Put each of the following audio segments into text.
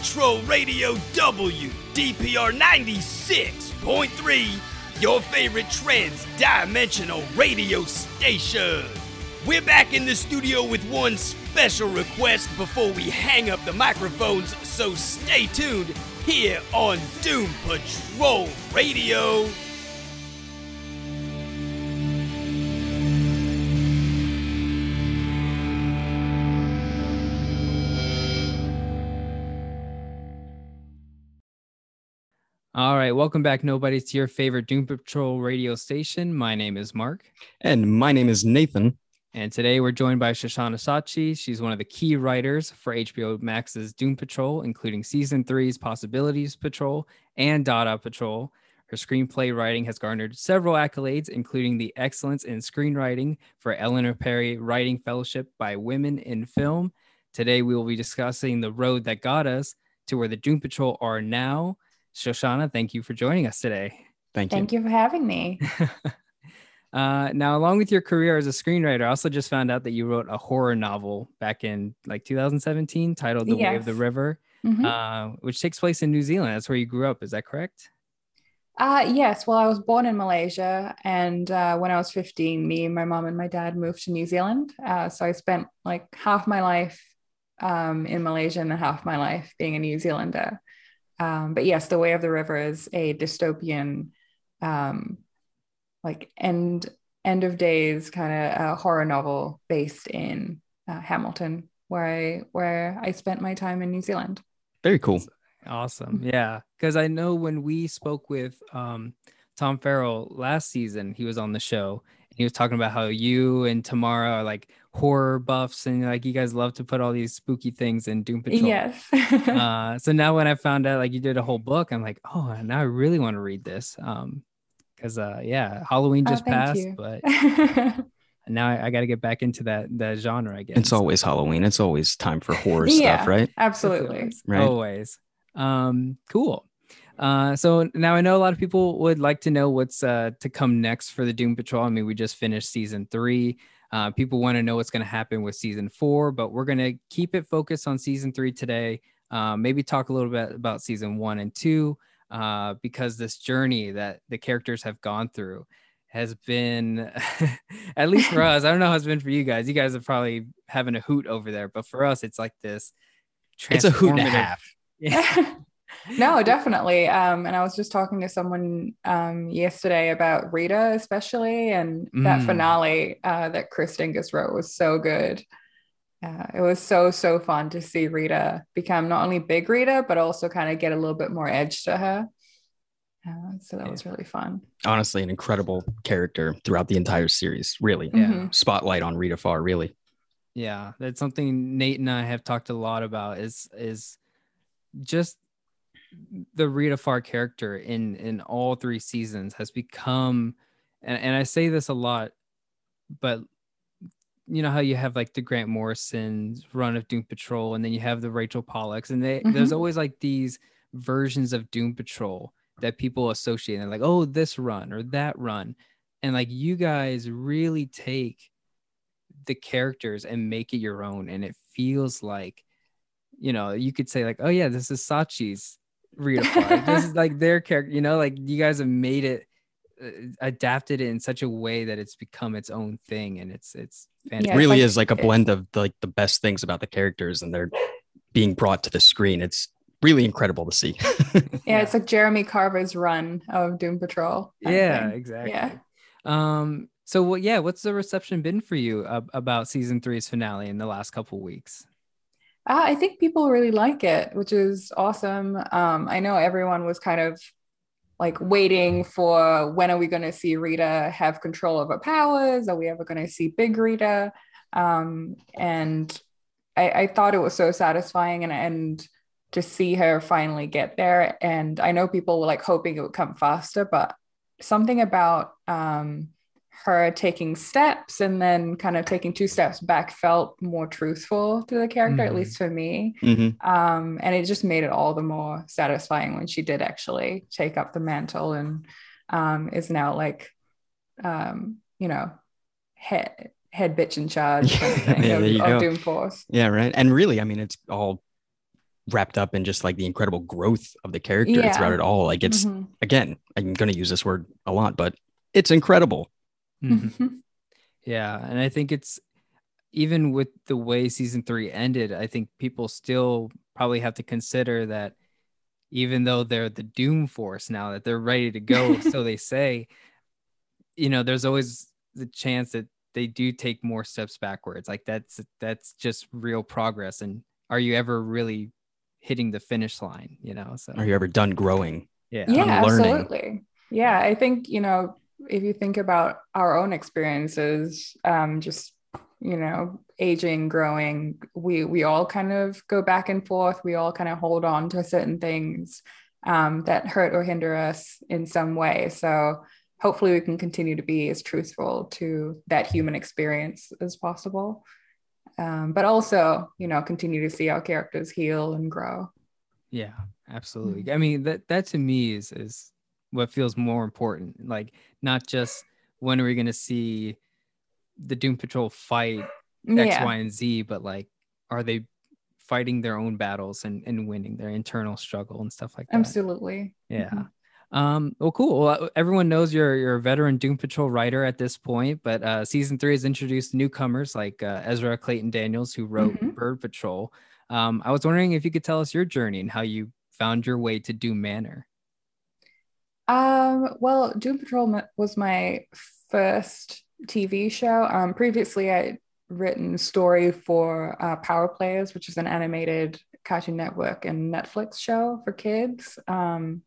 Patrol Radio W, DPR 96.3, your favorite trans-dimensional radio station. We're back in the studio with one special request before we hang up the microphones, so stay tuned here on Doom Patrol Radio. All right, welcome back, nobody, to your favorite Doom Patrol radio station. My name is Mark. And my name is Nathan. And today we're joined by Shoshana Sachi. She's one of the key writers for HBO Max's Doom Patrol, including season three's Possibilities Patrol and Dada Patrol. Her screenplay writing has garnered several accolades, including the Excellence in Screenwriting for Eleanor Perry Writing Fellowship by Women in Film. Today we will be discussing the road that got us to where the Doom Patrol are now. Shoshana, thank you for joining us today. Thank you. Thank you for having me. uh, now, along with your career as a screenwriter, I also just found out that you wrote a horror novel back in like 2017 titled The Way of the Yes. River, Mhm. uh, which takes place in New Zealand. That's where you grew up. Is that correct? Uh, yes, well, I was born in Malaysia, and uh, when I was 15, me, my mom, and my dad moved to New Zealand. Uh, so I spent like half my life um, in Malaysia and then half my life being a New Zealander. Um, but yes, The Way of the River is a dystopian, um, like end end of days kind of uh, horror novel based in uh, Hamilton, where I where I spent my time in New Zealand. Very cool. Awesome. Yeah. Because I know when we spoke with um, Tom Farrell last season, he was on the show and he was talking about how you and Tamara are like horror buffs and like you guys love to put all these spooky things in Doom Patrol. Yes. uh, so now when I found out like you did a whole book, I'm like, oh, now I really want to read this. Um, because uh, yeah, Halloween Oh, just thank passed, you. but now I, I got to get back into that that genre again. It's always Halloween. It's always time for horror Yeah. stuff, right? Absolutely. Right. Always. Um, cool. Uh, so now I know a lot of people would like to know what's uh, to come next for the Doom Patrol. I mean, we just finished season three. Uh, people want to know what's going to happen with season four, but we're going to keep it focused on season three today. Uh, maybe talk a little bit about season one and two, uh, because this journey that the characters have gone through has been, at least for us, I don't know how it's been for you guys. You guys are probably having a hoot over there, but for us, it's like this. It's a hoot and a half. Yeah. No, definitely. Um, and I was just talking to someone um, yesterday about Rita, especially, and that Mm. finale uh, that Chris Dingess wrote was so good. Uh, it was so so fun to see Rita become not only big Rita, but also kind of get a little bit more edge to her. Uh, so that was really fun. Honestly, an incredible character throughout the entire series. Really. Yeah. Mhm. Spotlight on Rita Farr. really. yeah that's something nate and i have talked a lot about is is just the rita farr character in in all three seasons has become and, and i say this a lot but you know how you have like the grant morrison's run of doom patrol and then you have the rachel pollacks and they there's Mhm. always like these versions of doom patrol that people associate and they're like oh this run or that run and like you guys really take the characters and make it your own and it feels like you know you could say like oh yeah this is sachi's rita Farr. this is like their character you know like you guys have made it uh, adapted it in such a way that it's become its own thing and it's it's fantastic Yeah, it's really like- is like a blend of like the best things about the characters and they're being brought to the screen. It's really incredible to see. Yeah, it's like Jeremy Carver's run of Doom Patrol. kind yeah thing. exactly Yeah. um so what yeah what's the reception been for you ab- about season three's finale in the last couple weeks Uh, I think people really like it, which is awesome. Um, I know everyone was kind of like waiting for when are we going to see Rita have control of her powers? Are we ever going to see Big Rita? Um, and I, I thought it was so satisfying and and to see her finally get there. And I know people were like hoping it would come faster, but something about um, her taking steps and then kind of taking two steps back felt more truthful to the character, at Mhm. least for me. Mhm. Um, and it just made it all the more satisfying when she did actually take up the mantle and um, is now like, um, you know, head head bitch in charge kind of thing Yeah, of, there you of go. Doom Force. Yeah, right. And really, I mean, it's all wrapped up in just like the incredible growth of the character Yeah. throughout it all. Like it's Mhm. again, I'm going to use this word a lot, but it's incredible. Mhm. Mhm. Yeah, and I think it's even with the way season three ended, I think people still probably have to consider that even though they're the Doom Force now, that they're ready to go, so they say, you know, there's always the chance that they do take more steps backwards. Like that's that's just real progress. And are you ever really hitting the finish line? You know, so Are you ever done growing? yeah, yeah absolutely yeah i think you know if you think about our own experiences um just you know aging growing we we all kind of go back and forth. We all kind of hold on to certain things um, that hurt or hinder us in some way. So hopefully we can continue to be as truthful to that human experience as possible. Um, but also you know continue to see our characters heal and grow. Yeah, absolutely. I mean that that to me is is what feels more important. Like not just when are we gonna see the Doom Patrol fight X, Y, and Z, but like are they fighting their own battles and, and winning their internal struggle and stuff like that? absolutely Yeah. Mhm. Um, well, cool. Well, everyone knows you're you're a veteran Doom Patrol writer at this point, but uh, season three has introduced newcomers like uh, Ezra Clayton Daniels, who wrote Mhm. Bird Patrol. Um, I was wondering if you could tell us your journey and how you found your way to Doom Manor. Um, well, Doom Patrol was my first TV show. Um, previously, I'd written story for uh, Power Players, which is an animated Cartoon Network and Netflix show for kids. Um,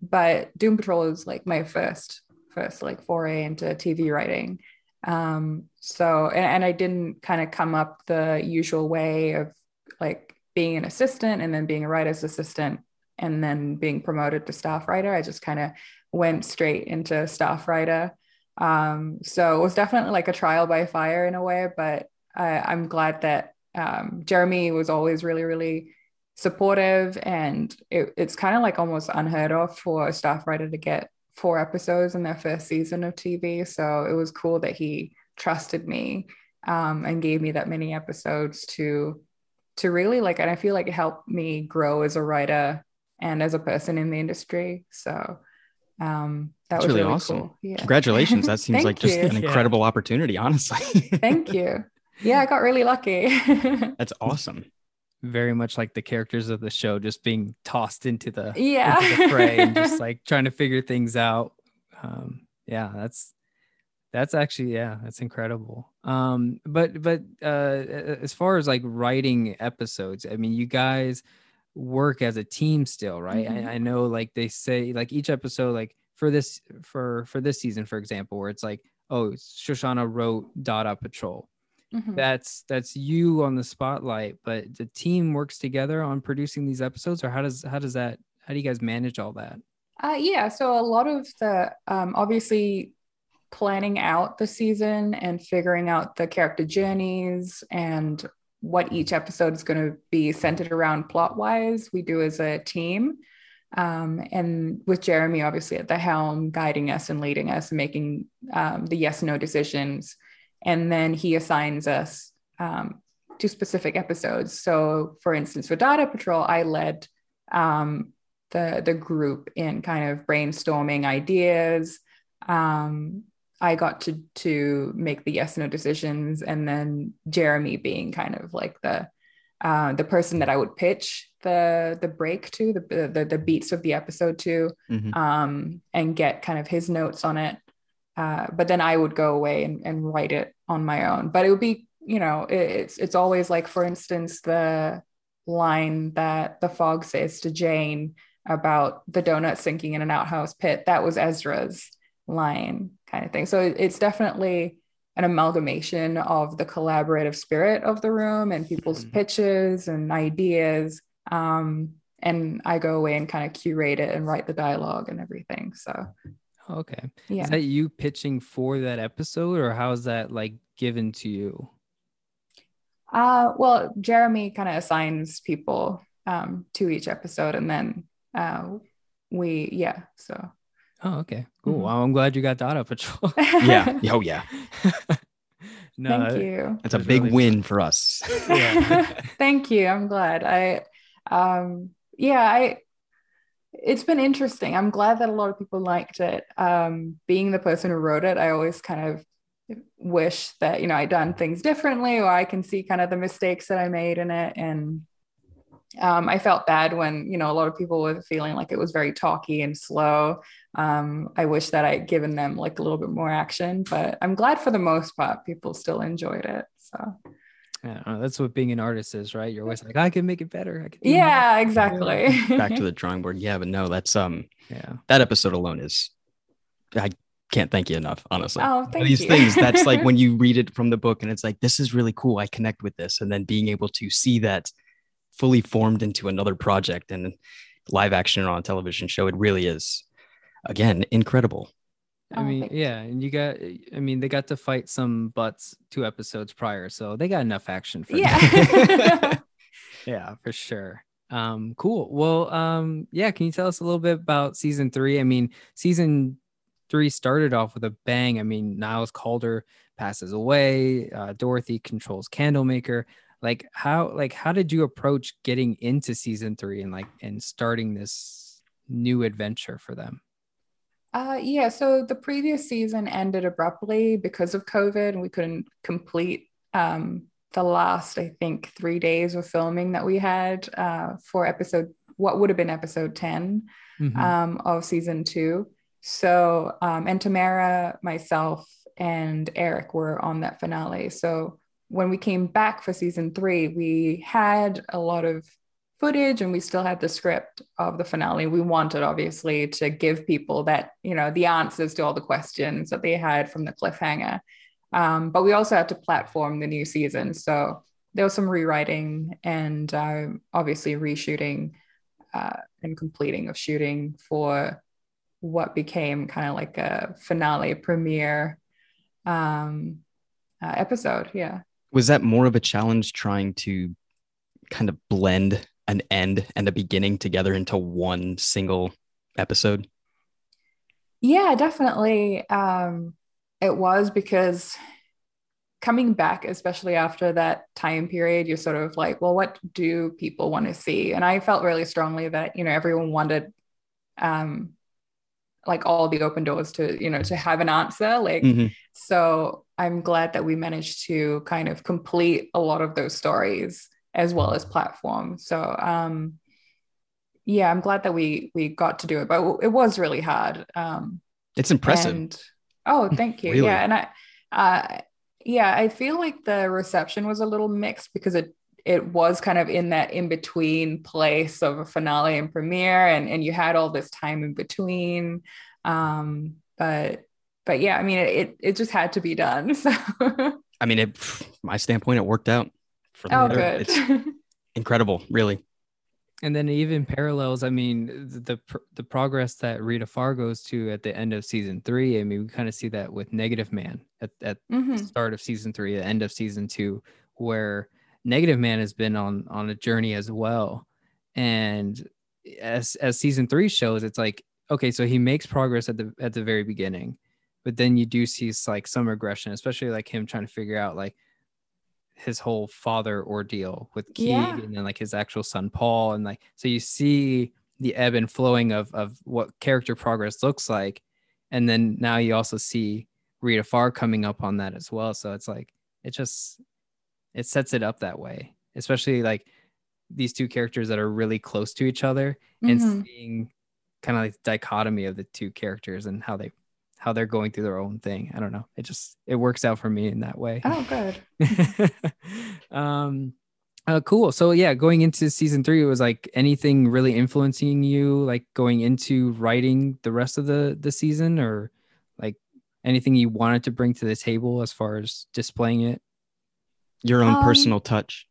but Doom Patrol is like my first, first like foray into TV writing. Um, so, and, and I didn't kind of come up the usual way of like being an assistant and then being a writer's assistant and then being promoted to staff writer. I just kind of went straight into staff writer. Um, so it was definitely like a trial by fire in a way, but I, I'm glad that um, Jeremy was always really, really supportive. And it, it's kind of like almost unheard of for a staff writer to get four episodes in their first season of TV. So it was cool that he trusted me um, and gave me that many episodes to to really like and I feel like it helped me grow as a writer and as a person in the industry. So um that That's was really really, awesome. cool. Yeah. Congratulations. That seems like just you. an incredible opportunity, honestly. Thank you. Yeah, I got really lucky. That's awesome. Very much like the characters of the show, just being tossed into the yeah. into the fray and just like trying to figure things out. Um, yeah, that's that's actually yeah, that's incredible. Um, but but uh, as far as like writing episodes, I mean, you guys work as a team still, right? Mhm. I, I know like they say like each episode, like for this for for this season, for example, where it's like, oh, Shoshana wrote Dada Patrol. Mhm. That's that's you on the spotlight, but the team works together on producing these episodes, or how does how does that how do you guys manage all that? Uh, yeah, so a lot of the um, obviously planning out the season and figuring out the character journeys and what each episode is going to be centered around plot wise, we do as a team. Um, and with Jeremy, obviously, at the helm, guiding us and leading us, making um, the yes no decisions. And then he assigns us um, to specific episodes. So, for instance, for Dada Patrol, I led um, the the group in kind of brainstorming ideas. I got to to make the yes no decisions, and then Jeremy being kind of like the uh, the person that I would pitch the the break to the the, the beats of the episode to, Mhm. um, and get kind of his notes on it. Uh, but then I would go away and, and write it on my own. But it would be, you know, it, it's it's always like, for instance, the line that the fog says to Jane about the donut sinking in an outhouse pit. That was Ezra's line, kind of thing. So it's definitely an amalgamation of the collaborative spirit of the room and people's Mhm. pitches and ideas. Um, and I go away and kind of curate it and write the dialogue and everything. So Okay. yeah. Is that you pitching for that episode or how's that like given to you? Uh, well, Jeremy kind of assigns people um, to each episode, and then uh, we, yeah. So Oh, okay. Cool. Mhm. Well, I'm glad you got the Dada Patrol. Yeah. Oh, yeah. no, Thank you. That's a big really- win for us. Yeah. Thank you. I'm glad. I um, yeah, I it's been interesting. I'm glad that a lot of people liked it. Um, being the person who wrote it, I always kind of wish that you know I'd done things differently, or I can see kind of the mistakes that I made in it. And um, I felt bad when you know a lot of people were feeling like it was very talky and slow. Um, I wish that I'd given them like a little bit more action, but I'm glad for the most part people still enjoyed it. So yeah, that's what being an artist is, right? You're always like, I can make it better. I can yeah, more. exactly. Back to the drawing board. Yeah, but no, that's um, yeah, that episode alone is, I can't thank you enough, honestly. Oh, thank These you. things, that's like when you read it from the book and it's like, this is really cool. I connect with this, and then being able to see that fully formed into another project and live action on a television show, it really is, again, incredible. I oh, mean, yeah, and you got I mean, they got to fight some butts two episodes prior, so they got enough action for Yeah. yeah, for sure. Um, cool. Well, um, yeah, can you tell us a little bit about season three? I mean, season three started off with a bang. I mean, Niles Calder passes away, uh, Dorothy controls Candlemaker. Like how like how did you approach getting into season three and like and starting this new adventure for them? Uh, yeah, so the previous season ended abruptly because of COVID, and we couldn't complete um, the last, I think, three days of filming that we had uh, for episode, what would have been episode 10 mm-hmm. um, of season two. So, um, and Tamara, myself, and Eric were on that finale. So, when we came back for season three, we had a lot of footage and we still had the script of the finale. We wanted obviously to give people that you know the answers to all the questions that they had from the cliffhanger. Um, but we also had to platform the new season. So there was some rewriting and uh, obviously reshooting uh, and completing of shooting for what became kind of like a finale premiere um, uh, episode. Yeah. Was that more of a challenge trying to kind of blend an end and a beginning together into one single episode? Yeah, definitely. Um, it was because coming back, especially after that time period, you're sort of like, well, what do people want to see? And I felt really strongly that, you know, everyone wanted um like all the open doors to, you know, to have an answer. Like, mm-hmm. so I'm glad that we managed to kind of complete a lot of those stories as well as platform. So um, yeah, I'm glad that we we got to do it, but it was really hard. Um, it's impressive. And, oh, thank you. really? Yeah, and I, uh, yeah, I feel like the reception was a little mixed because it it was kind of in that in between place of a finale and premiere, and and you had all this time in between. Um, but but yeah, I mean, it it just had to be done. So. I mean, it, my standpoint, it worked out for oh, good. It's incredible, really. And then even parallels. I mean, the the progress that Rita Farr goes to at the end of season three. I mean, we kind of see that with Negative Man at at mm-hmm. the start of season three, the end of season two, where Negative Man has been on on a journey as well. And as as season three shows, it's like okay, so he makes progress at the at the very beginning, but then you do see like some regression, especially like him trying to figure out like his whole father ordeal with Keeg yeah. and then like his actual son Paul and like so you see the ebb and flowing of of what character progress looks like and then now you also see Rita Farr coming up on that as well so it's like it just it sets it up that way especially like these two characters that are really close to each other mm-hmm. and seeing kind of like dichotomy of the two characters and how they how they're going through their own thing. I don't know. It just it works out for me in that way. Oh, good. um uh, cool. So yeah, going into season three, it was like anything really influencing you, like going into writing the rest of the the season, or like anything you wanted to bring to the table as far as displaying it. Your own um, personal touch.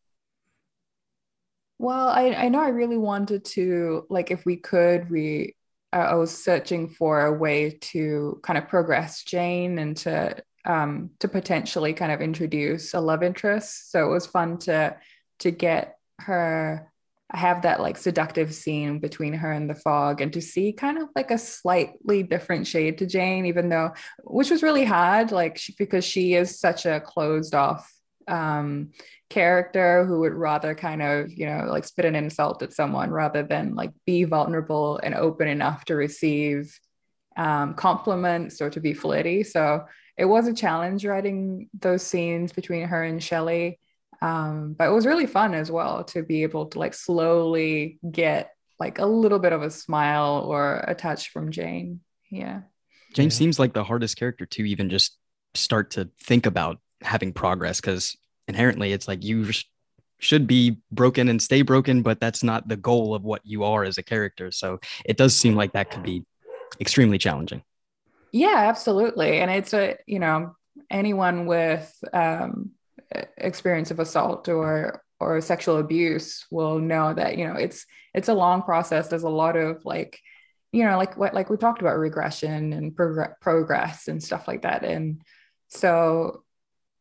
Well, I I know I really wanted to like if we could we I was searching for a way to kind of progress Jane and to um, to potentially kind of introduce a love interest. So it was fun to to get her have that like seductive scene between her and the fog and to see kind of like a slightly different shade to Jane, even though which was really hard, like she, because she is such a closed off um, character who would rather kind of, you know, like spit an insult at someone rather than like be vulnerable and open enough to receive um, compliments or to be flirty. So it was a challenge writing those scenes between her and Shelley. Um, but it was really fun as well to be able to like slowly get like a little bit of a smile or a touch from Jane. Yeah. Jane yeah. seems like the hardest character to even just start to think about having progress because inherently it's like you should be broken and stay broken, but that's not the goal of what you are as a character. So it does seem like that could be extremely challenging. Yeah, absolutely. And it's a, you know, anyone with um, experience of assault or or sexual abuse will know that you know it's it's a long process there's a lot of like you know like what like we talked about regression and prog- progress and stuff like that and so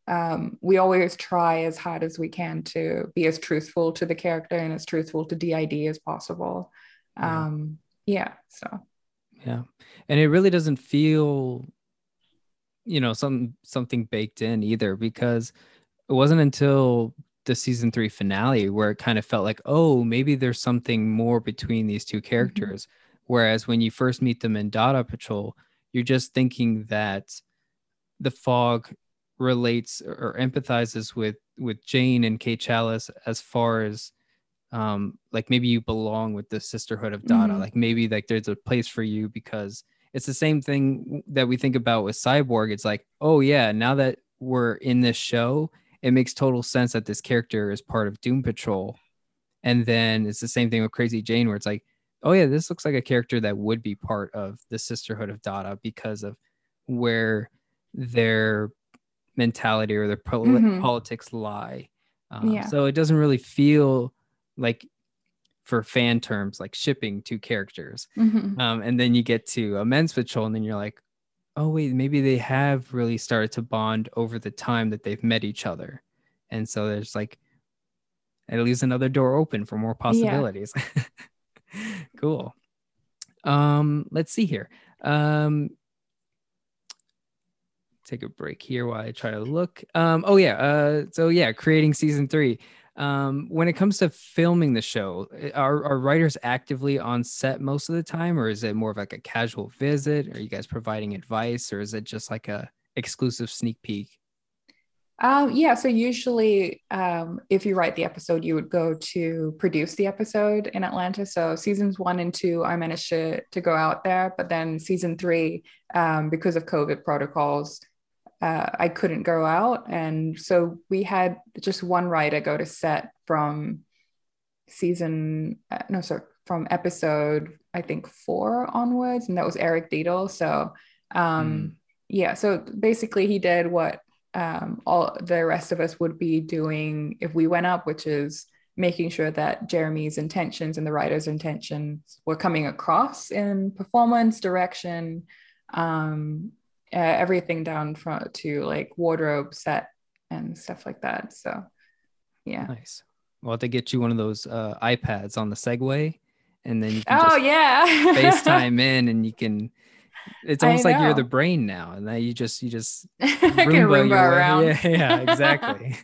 um, we always try as hard as we can to be as truthful to the character and as truthful to did as possible um, yeah so yeah and it really doesn't feel you know some something baked in either because it wasn't until the season three finale where it kind of felt like oh maybe there's something more between these two mm-hmm. characters mm-hmm. whereas when you first meet them in dada patrol you're just thinking that the fog relates or empathizes with with jane and kate chalice as far as um like maybe you belong with the sisterhood of dada mm-hmm. like maybe like there's a place for you because it's the same thing that we think about with cyborg. It's like oh yeah now that we're in this show it makes total sense that this character is part of doom patrol. And then it's the same thing with crazy jane where it's like oh yeah this looks like a character that would be part of the sisterhood of dada because of where their mentality or their mm-hmm. politics lie um, yeah. so it doesn't really feel like for fan terms like shipping two characters mm-hmm. um, and then you get to amends patrol and then you're like oh wait maybe they have really started to bond over the time that they've met each other and so there's like it leaves another door open for more possibilities yeah. cool um let's see here um take a break here while i try to look um oh yeah uh so yeah creating season three um, when it comes to filming the show, eh, are, are writers actively on set most of the time, or is it more of like a casual visit? Are you guys providing advice, or is it just like a exclusive sneak peek? Um, yeah, so usually, um, if you write the episode, you would go to produce the episode in Atlanta. So seasons one and two, I managed to to go out there, but then season three, um, because of COVID protocols, uh, I couldn't go out. And so we had just one writer go to set from season, uh, no, sorry, from episode, I think four onwards. And that was Eric Dietel. So, um, mm. yeah, so basically he did what um, all the rest of us would be doing if we went up, which is making sure that Jeremy's intentions and the writer's intentions were coming across in performance, direction, um, uh, everything down from to like wardrobe set and stuff like that so yeah. Nice. Well to get you one of those uh, ipads on the segway and then you can oh yeah. Facetime in and you can it's almost like you're the brain now and that you just you just I Roomba, Roomba around. Yeah, yeah exactly.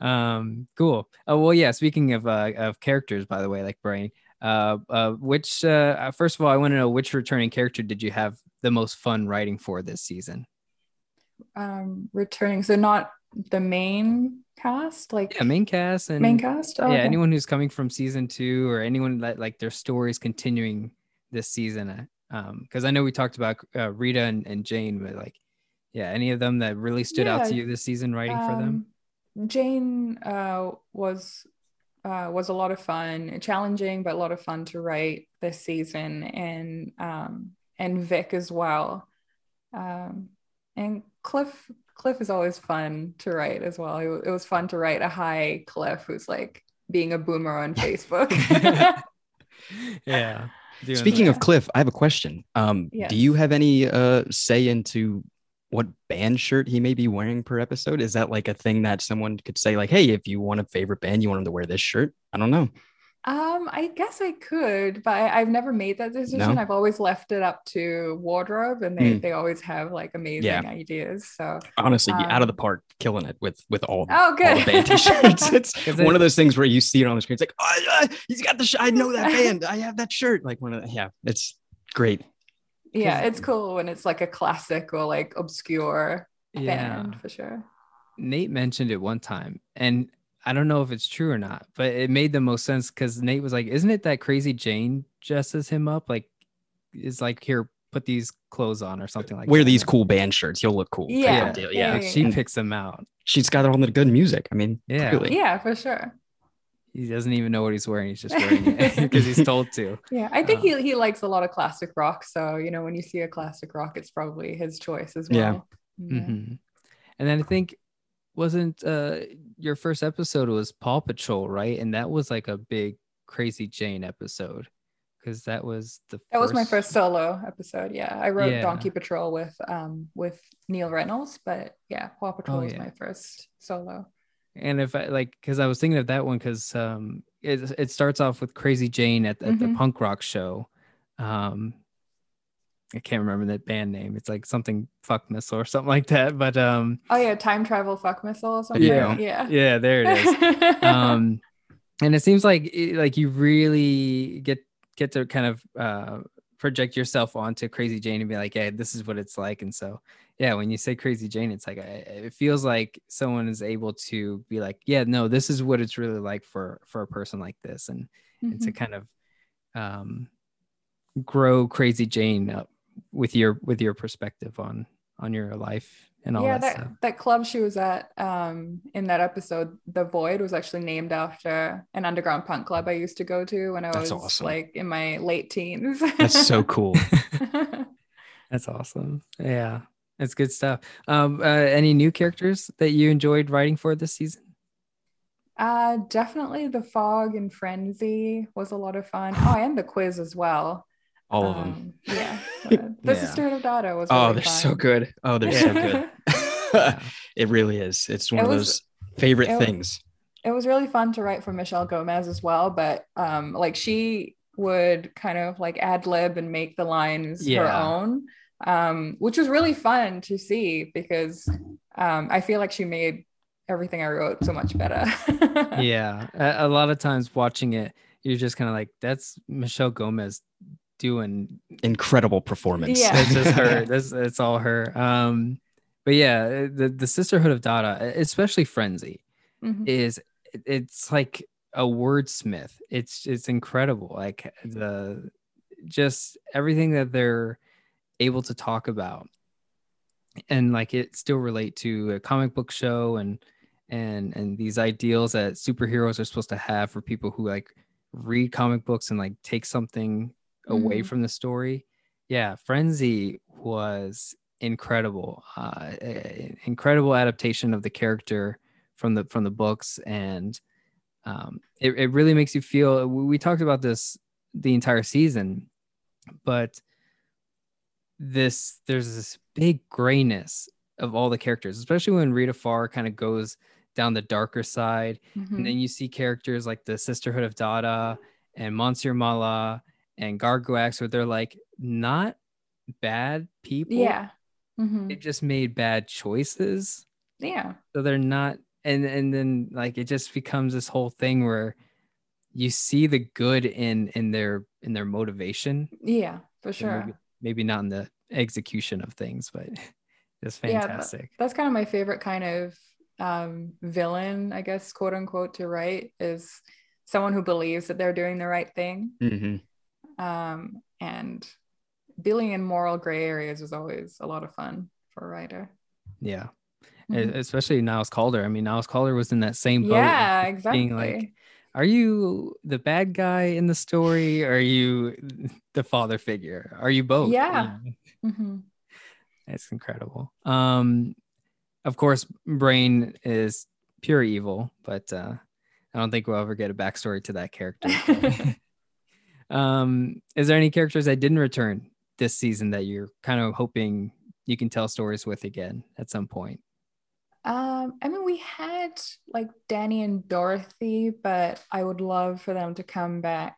Um cool. Oh well yeah speaking of uh of characters by the way like brain uh, uh, which uh, first of all, I want to know which returning character did you have the most fun writing for this season? Um, returning, so not the main cast, like yeah, main cast and main cast. Oh, yeah, okay. anyone who's coming from season two or anyone that like their stories continuing this season. Um, because I know we talked about uh, Rita and, and Jane, but like, yeah, any of them that really stood yeah, out to you this season writing um, for them? Um, Jane uh, was uh, was a lot of fun, challenging, but a lot of fun to write this season, and um, and Vic as well. Um, and Cliff Cliff is always fun to write as well. It, it was fun to write a high Cliff who's like being a boomer on Facebook. yeah. Speaking that. of Cliff, I have a question. Um, yes. Do you have any uh, say into what band shirt he may be wearing per episode? Is that like a thing that someone could say, like, hey, if you want a favorite band, you want him to wear this shirt? I don't know. Um, I guess I could, but I, have never made that decision. No? I've always left it up to wardrobe, and they, Mm. they always have like amazing Yeah. ideas. So Honestly, you out of the Um, park, killing it with with all, oh, all good the band t-shirts. It's 'Cause one it- of those things where you see it on the screen. It's like, oh, uh, he's got the. Sh- I know that band. I have that shirt. Like one of the. Yeah, it's great. Yeah, it's cool when it's like a classic or like obscure Yeah. band for sure. Nate mentioned it one time, and I don't know if it's true or not, but it made the most sense because Nate was like, "Isn't it that crazy Jane dresses him up? Like, is like here, put these clothes on or something like that. Wear that." these cool band shirts. You'll look cool. Yeah, yeah, yeah. Like, she yeah. picks them out. She's got all the good music. I mean, Yeah. clearly. Yeah, for sure. He doesn't even know what he's wearing. He's just wearing it because he's told to. Yeah, I think Uh, he he likes a lot of classic rock. So you know, when you see a classic rock, it's probably his choice as Yeah. well. Yeah. Mhm. And then I think wasn't uh your first episode was Paw Patrol, right? And that was like a big crazy Jane episode because that was the That was my first solo episode. Yeah, I wrote Yeah. Donkey Patrol with um with Neil Reynolds, but yeah, Paw Patrol Oh, was yeah. my first solo. And if I like, because I was thinking of that one, because um, it it starts off with Crazy Jane at, at the Mhm. punk rock show. Um, I can't remember that band name. It's like something fuck missile or something like that. But um, Oh yeah, time travel fuck missile or something. Yeah. yeah. yeah, there it is. um and it seems like like you really get get to kind of uh project yourself onto crazy jane and be like hey, this is what it's like and so yeah when you say crazy jane it's like it feels like someone is able to be like yeah no this is what it's really like for for a person like this and and to Mhm. kind of um grow crazy jane up with your with your perspective on on your life and all yeah, that, that stuff that club she was at um in that episode, The Void, was actually named after an underground punk club I used to go to when I That's was awesome. like in my late teens. That's so cool. That's awesome. Yeah, that's good stuff. Um, uh, any new characters that you enjoyed writing for this season? Uh, definitely the fog and frenzy was a lot of fun. Oh, and the quiz as well. All of them. Um, Yeah, the, the Yeah. Sisterhood of Dada was. Oh, they're fun. so good. Oh, they're so good. It really is. It's one It of was- those favorite it- things. It was really fun to write for Michelle Gomez as well, but um, like she would kind of like ad lib and make the lines her own, um, which was really fun to see because um, I feel like she made everything I wrote so much better. yeah, a, a lot of times watching it, you're just kind of like, that's Michelle Gomez doing. Incredible performance. Yeah. It's just her. That's it's all her. Um, but yeah, the the Sisterhood of Dada, especially Frenzy, Mhm. is it's like a wordsmith. It's it's incredible. Like the just everything that they're able to talk about and like it still relate to a comic book show and and and these ideals that superheroes are supposed to have for people who like read comic books and like take something away Mhm. from the story yeah frenzy was incredible uh incredible adaptation of the character from the from the books and um it, it really makes you feel we talked about this the entire season but this there's this big grayness of all the characters especially when rita farr kind of goes down the darker side Mhm. and then you see characters like the sisterhood of dada and monsieur mallah and garguax where they're like not bad people yeah. Mhm. they just made bad choices Yeah. so they're not and and then like it just becomes this whole thing where you see the good in in their in their motivation Yeah, for sure. maybe, maybe not in the execution of things but it's Yeah, fantastic That's kind of my favorite kind of um, villain, I guess, quote unquote, to write is someone who believes that they're doing the right thing. Mhm. Um, and dealing in moral gray areas is always a lot of fun for a writer. yeah Mhm. E- especially niles calder i mean niles calder was in that same boat Yeah, exactly. being like are you the bad guy in the story or are you the father figure are you both Yeah. know? Mhm. It's incredible. Um, of course, Brain is pure evil, but uh, I don't think we'll ever get a backstory to that character. um, is there any characters that didn't return this season that you're kind of hoping you can tell stories with again at some point? Um, I mean, we had like Danny and Dorothy, but I would love for them to come back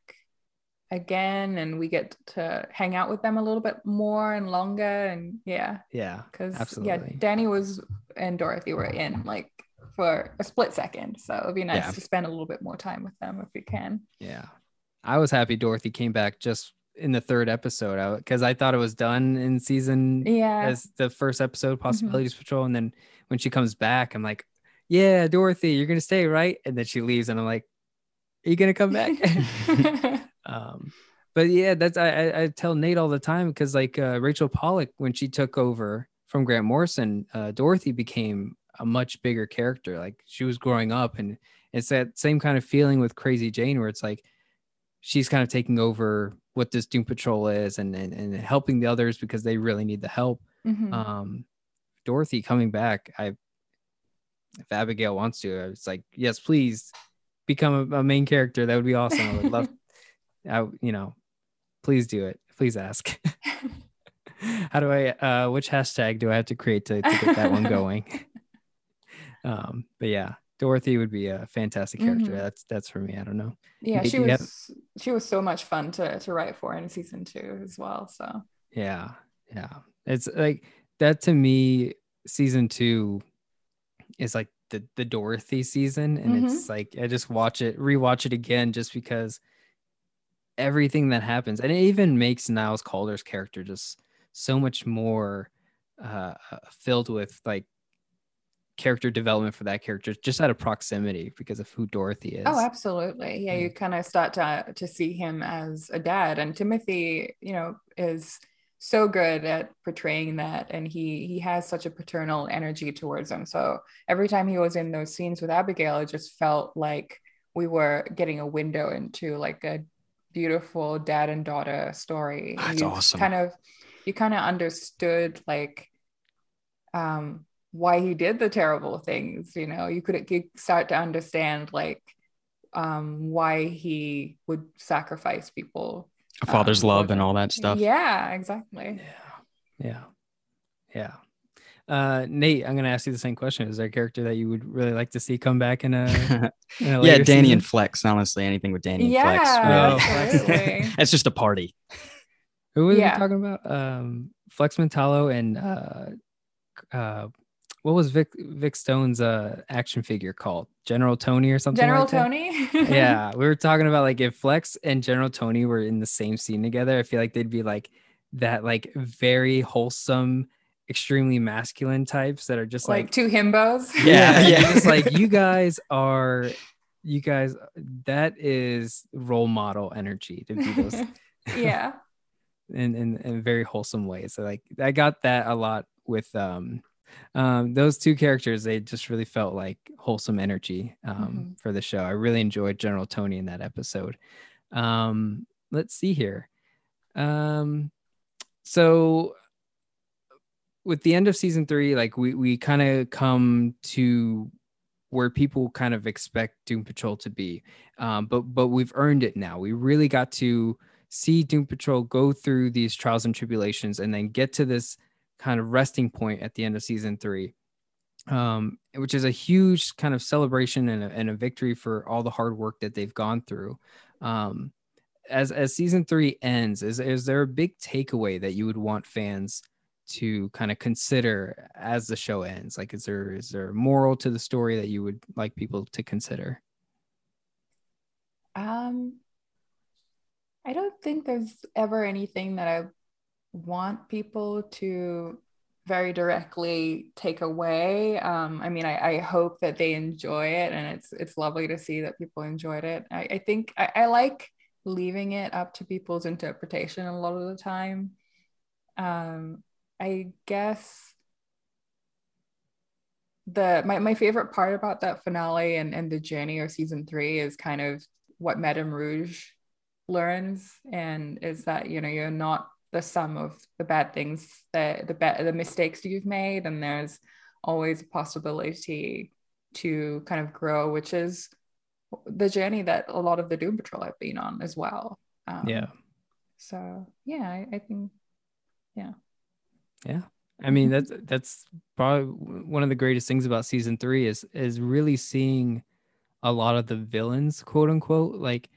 again and we get to hang out with them a little bit more and longer. And yeah, Yeah. because yeah, Danny was and Dorothy were in like for a split second. So it'd be nice Yeah. to spend a little bit more time with them if we can. Yeah. I was happy Dorothy came back just in the third episode because I, thought it was done in season Yeah. as the first episode, Possibilities Patrol. And then when she comes back, I'm like, yeah, Dorothy, you're going to stay, right? And then she leaves and I'm like, are you going to come back? um but yeah that's I, I i tell nate all the time because like uh, rachel pollack when she took over from grant morrison uh, dorothy became a much bigger character like she was growing up and it's that same kind of feeling with crazy jane where it's like she's kind of taking over what this doom patrol is and and, and helping the others because they really need the help. Mhm. um dorothy coming back i if abigail wants to it's like yes please become a, a main character. That would be awesome. I would love I, you know please do it. Please ask. How do i uh which hashtag do i have to create to, to get that one going? Um but yeah dorothy would be a fantastic character Mhm. that's that's for me i don't know yeah, Nate, she do you have- was she was so much fun to to write for in season two as well. So Yeah, yeah. It's like that to me. Season two is like the the Dorothy season, and it's like I just watch it, rewatch it again, just because everything that happens, and it even makes Niles Calder's character just so much more uh filled with like character development for that character just out of proximity because of who Dorothy is. Oh, absolutely. Yeah, Yeah. you kind of start to to see him as a dad, and Timothy, you know, is so good at portraying that, and he he has such a paternal energy towards him. So every time he was in those scenes with Abigail, it just felt like we were getting a window into like a beautiful dad and daughter story. That's you awesome. Kind of, you kind of understood like um why he did the terrible things you know you could you start to understand like um why he would sacrifice people A father's um, love and all that stuff. yeah exactly Yeah. Yeah. Yeah. Uh, Nate, I'm gonna ask you the same question. Is there a character that you would really like to see come back in a, in a yeah, Danny season? and Flex. Honestly, anything with Danny and Flex. Oh, absolutely. it's just a party. Who was Yeah. we talking about? Um, Flex Mentallo and uh, uh, what was Vic Vic Stone's uh action figure called? General Tony or something? general like that? tony yeah, we were talking about like if Flex and General Tony were in the same scene together, I feel like they'd be like that, like very wholesome, extremely masculine types that are just like like, two himbos Yeah, yeah, yeah. just like you guys are, you guys, that is role model energy to be those yeah in, in in very wholesome ways. So like I got that a lot with um um those two characters. They just really felt like wholesome energy um Mhm. for the show. I really enjoyed General Tony in that episode. Um let's see here. Um so with the end of season three, like we we kind of come to where people kind of expect Doom Patrol to be. Um, but but we've earned it now. We really got to see Doom Patrol go through these trials and tribulations and then get to this kind of resting point at the end of season three. Um, which is a huge kind of celebration and a, and a victory for all the hard work that they've gone through. Um, as as season three ends, is is there a big takeaway that you would want fans to kind of consider as the show ends? Like, is there is there moral to the story that you would like people to consider? Um, I don't think there's ever anything that I want people to very directly take away. Um, I mean, I, I hope that they enjoy it, and it's it's lovely to see that people enjoyed it. I, I think I, I like leaving it up to people's interpretation a lot of the time. Um, I guess the my, my favorite part about that finale and, and the journey of season three is kind of what Madame Rouge learns and is that you know you're not the sum of the bad things that the bad the mistakes you've made and there's always a possibility to kind of grow which is the journey that a lot of the doom patrol have been on as well. Um, yeah, so yeah I, I think yeah. Yeah. I mean, that's that's probably one of the greatest things about season three is is really seeing a lot of the villains, quote unquote, like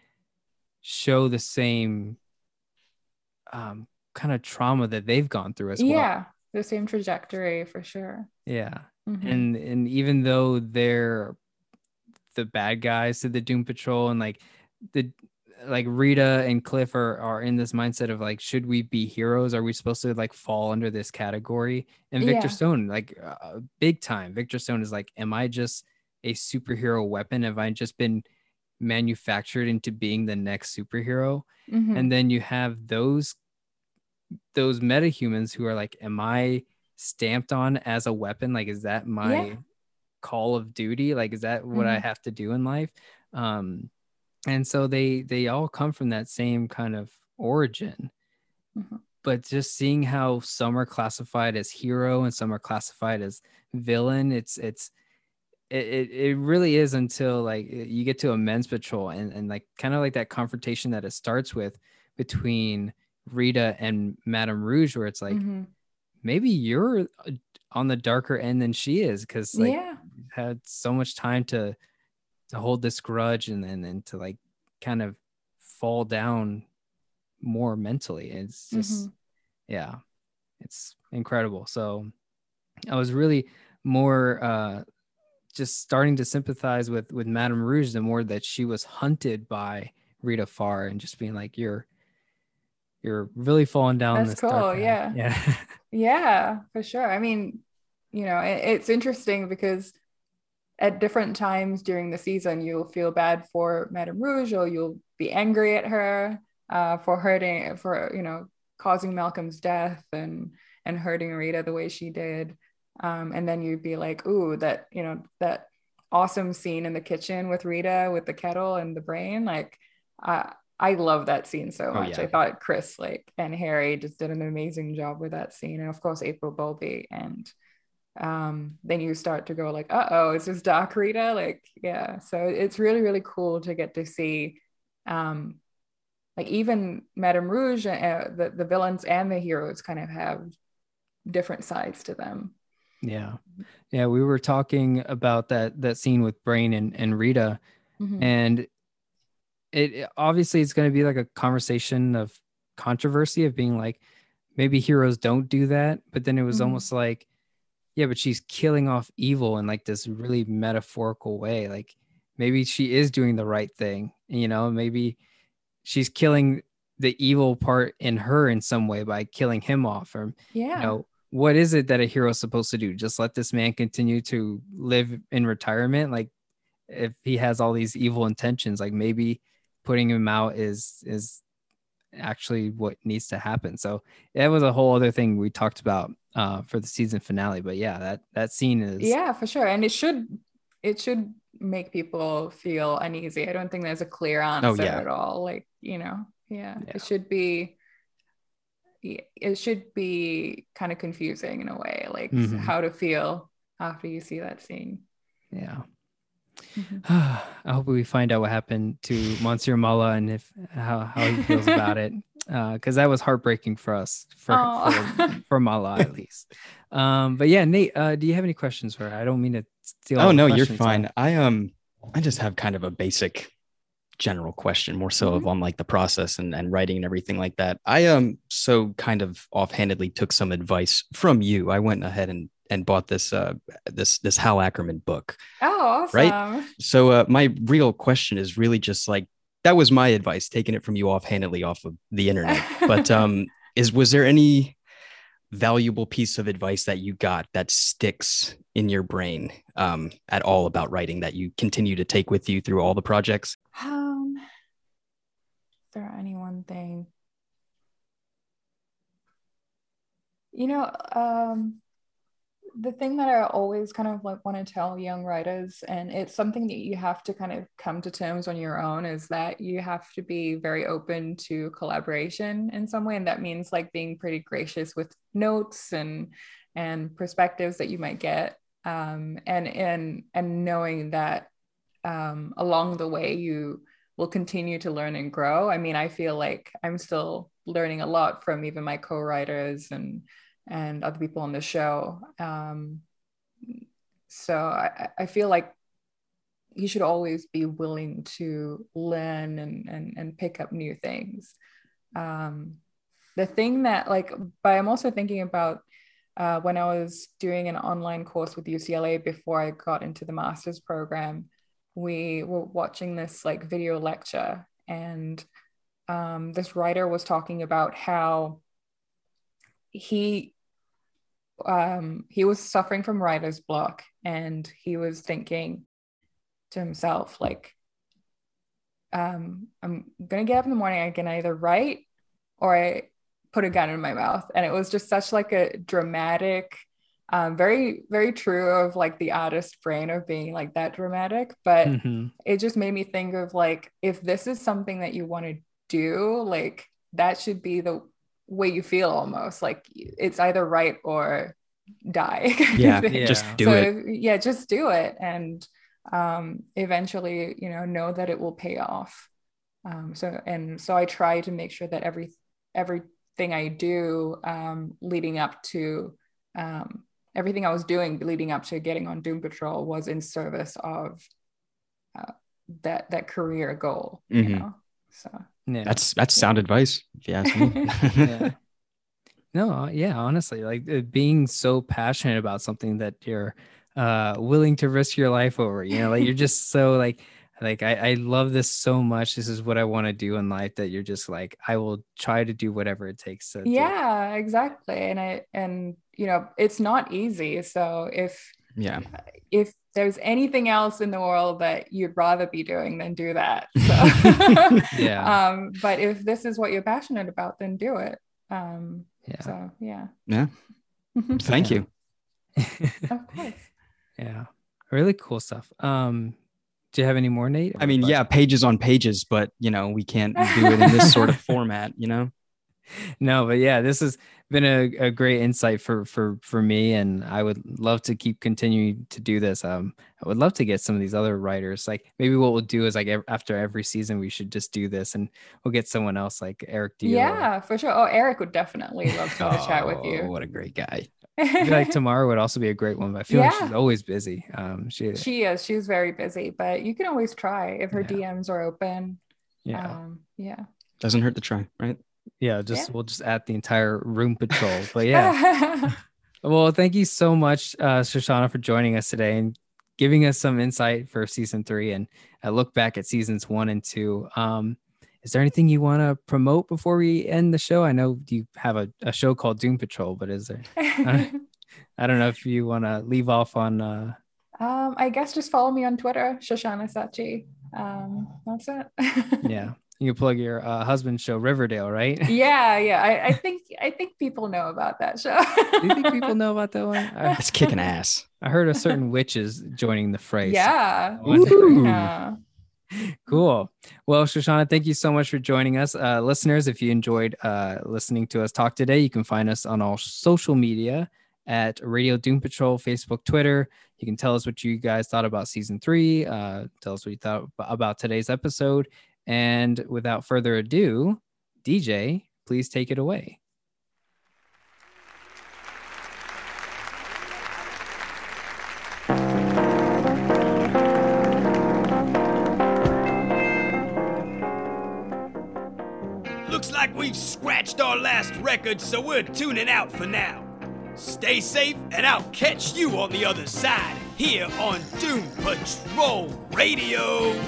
show the same um kind of trauma that they've gone through as well. Yeah, the same trajectory for sure. Yeah. Mhm. And and even though they're the bad guys to the Doom Patrol and like the like Rita and Cliff are are in this mindset of like should we be heroes are we supposed to like fall under this category and Victor Yeah. Stone like uh, big time Victor Stone is like am I just a superhero weapon have I just been manufactured into being the next superhero Mhm. and then you have those those metahumans who are like am i stamped on as a weapon like is that my Yeah. call of duty like is that what i Mhm. have to do in life um and so they they all come from that same kind of origin Mhm. but just seeing how some are classified as hero and some are classified as villain it's it's it, it, it really is until like you get to amends patrol and, and like kind of like that confrontation that it starts with between Rita and Madame Rouge, where it's like Mhm. maybe you're uh, on the darker end than she is because like yeah. had so much time to to hold this grudge and then and to like kind of fall down more mentally. It's just Mhm. yeah, it's incredible. So I was really more uh just starting to sympathize with with Madame Rouge the more that she was hunted by Rita Farr and just being like you're you're really falling down That's this cool, yeah. yeah Yeah, for sure. I mean, you know, it, it's interesting because at different times during the season, you'll feel bad for Madame Rouge or you'll be angry at her uh, for hurting, for, you know, causing Malcolm's death and and hurting Rita the way she did. Um, and then you'd be like, ooh, that, you know, that awesome scene in the kitchen with Rita with the kettle and the brain. Like, I I love that scene so Oh, much. yeah. I thought Chris like and Harry just did an amazing job with that scene, and of course April Bowlby. And um, then you start to go like, uh oh, is this Dark Rita? Like, yeah. So it's really really cool to get to see, um, like even Madame Rouge, uh, the the villains and the heroes kind of have different sides to them. yeah yeah we were talking about that that scene with Brain and and Rita Mhm. and it it- obviously it's going to be like a conversation of controversy of being like maybe heroes don't do that but then it was Mhm. almost like yeah but she's killing off evil in like this really metaphorical way like maybe she is doing the right thing you know maybe she's killing the evil part in her in some way by killing him off or yeah. you know what is it that a hero is supposed to do just let this man continue to live in retirement like if he has all these evil intentions like maybe putting him out is is actually what needs to happen. So that was a whole other thing we talked about uh for the season finale but yeah that that scene is yeah for sure. And it should it should make people feel uneasy. I don't think there's a clear answer yeah. at all. Like you know yeah, Yeah. it should be it should be kind of confusing in a way. Like Mhm. how to feel after you see that scene. Yeah Mhm. I hope we find out what happened to Monsieur Mallah and if how, how he feels about it, because that was heartbreaking for us, for Aw. for, for Mallah at least. Um, but yeah, Nate, uh, do you have any questions for her? I don't mean to steal. Oh no, you're questions. fine. I um I just have kind of a basic general question, more so of on like the process and, and writing and everything like that. I um so kind of offhandedly took some advice from you. I went ahead and and bought this uh this this Hal Ackerman book. oh awesome Right? So uh my real question is really just like that was my advice, taking it from you offhandedly off of the internet. But um is was there any valuable piece of advice that you got that sticks in your brain um, at all about writing that you continue to take with you through all the projects? um is there any one thing you know um the thing that I always kind of like want to tell young writers, and it's something that you have to kind of come to terms on your own, is that you have to be very open to collaboration in some way, and that means like being pretty gracious with notes and and perspectives that you might get, um, and and and knowing that um, along the way you will continue to learn and grow. I mean, I feel like I'm still learning a lot from even my co-writers and and other people on the show. Um, so I, I feel like you should always be willing to learn and, and, and pick up new things. Um, the thing that like, but I'm also thinking about uh, when I was doing an online course with UCLA before I got into the master's program, we were watching this like video lecture and um, this writer was talking about how he um, he was suffering from writer's block and he was thinking to himself like um, i'm gonna get up in the morning i can either write or i put a gun in my mouth and it was just such like a dramatic um, very very true of like the artist brain of being like that dramatic but mm-hmm. it just made me think of like if this is something that you want to do like that should be the way you feel almost like it's either right or die yeah, yeah. just do so, it yeah just do it and um, eventually you know know that it will pay off um, so and so i try to make sure that every everything i do um, leading up to um, everything i was doing leading up to getting on doom patrol was in service of uh, that that career goal mm-hmm. you know so yeah. that's that's sound advice if you ask me yeah. no yeah honestly like uh, being so passionate about something that you're uh willing to risk your life over you know like you're just so like like I, I love this so much this is what i want to do in life that you're just like i will try to do whatever it takes to yeah exactly and i and you know it's not easy so if yeah if there's anything else in the world that you'd rather be doing than do that. So yeah. um but if this is what you're passionate about then do it. Um yeah. so yeah. Yeah. Thank you. Of course. Yeah. Really cool stuff. Um, do you have any more, Nate? I mean, yeah, pages on pages, but you know, we can't do it in this sort of format, you know? No, but yeah, this has been a, a great insight for for for me, and I would love to keep continuing to do this. Um, I would love to get some of these other writers. Like maybe what we'll do is like after every season, we should just do this, and we'll get someone else like Eric. Dietel yeah, or... for sure. Oh, Eric would definitely love to, oh, chat with you. What a great guy! like Tamara would also be a great one, but I feel yeah. like she's always busy. Um, she she is. She's very busy, but you can always try if her yeah. DMs are open. Yeah, um, yeah. Doesn't hurt to try, right? Yeah, just yeah. we'll just add the entire room patrol. But yeah. well, thank you so much, uh, Shoshana, for joining us today and giving us some insight for season three and a look back at seasons one and two. Um, is there anything you want to promote before we end the show? I know you have a, a show called Doom Patrol, but is there? I, don't, know if you want to leave off on. Uh... Um, I guess just follow me on Twitter, Shoshana Sachi. Um, that's it. yeah, you plug your uh, husband's show, Riverdale, right? Yeah, yeah. I, I, think I think people know about that show. Do you think people know about that one? It's kicking ass. I heard a certain witch is joining the fray. Yeah. So yeah cool. Well, Shoshana, thank you so much for joining us. Uh, listeners, if you enjoyed uh, listening to us talk today, you can find us on all social media at Radio Doom Patrol, Facebook, Twitter. You can tell us what you guys thought about season three. Uh, tell us what you thought about today's episode. And without further ado, DJ, please take it away. Looks like we've scratched our last record, so we're tuning out for now. Stay safe, and I'll catch you on the other side here on Doom Patrol Radio.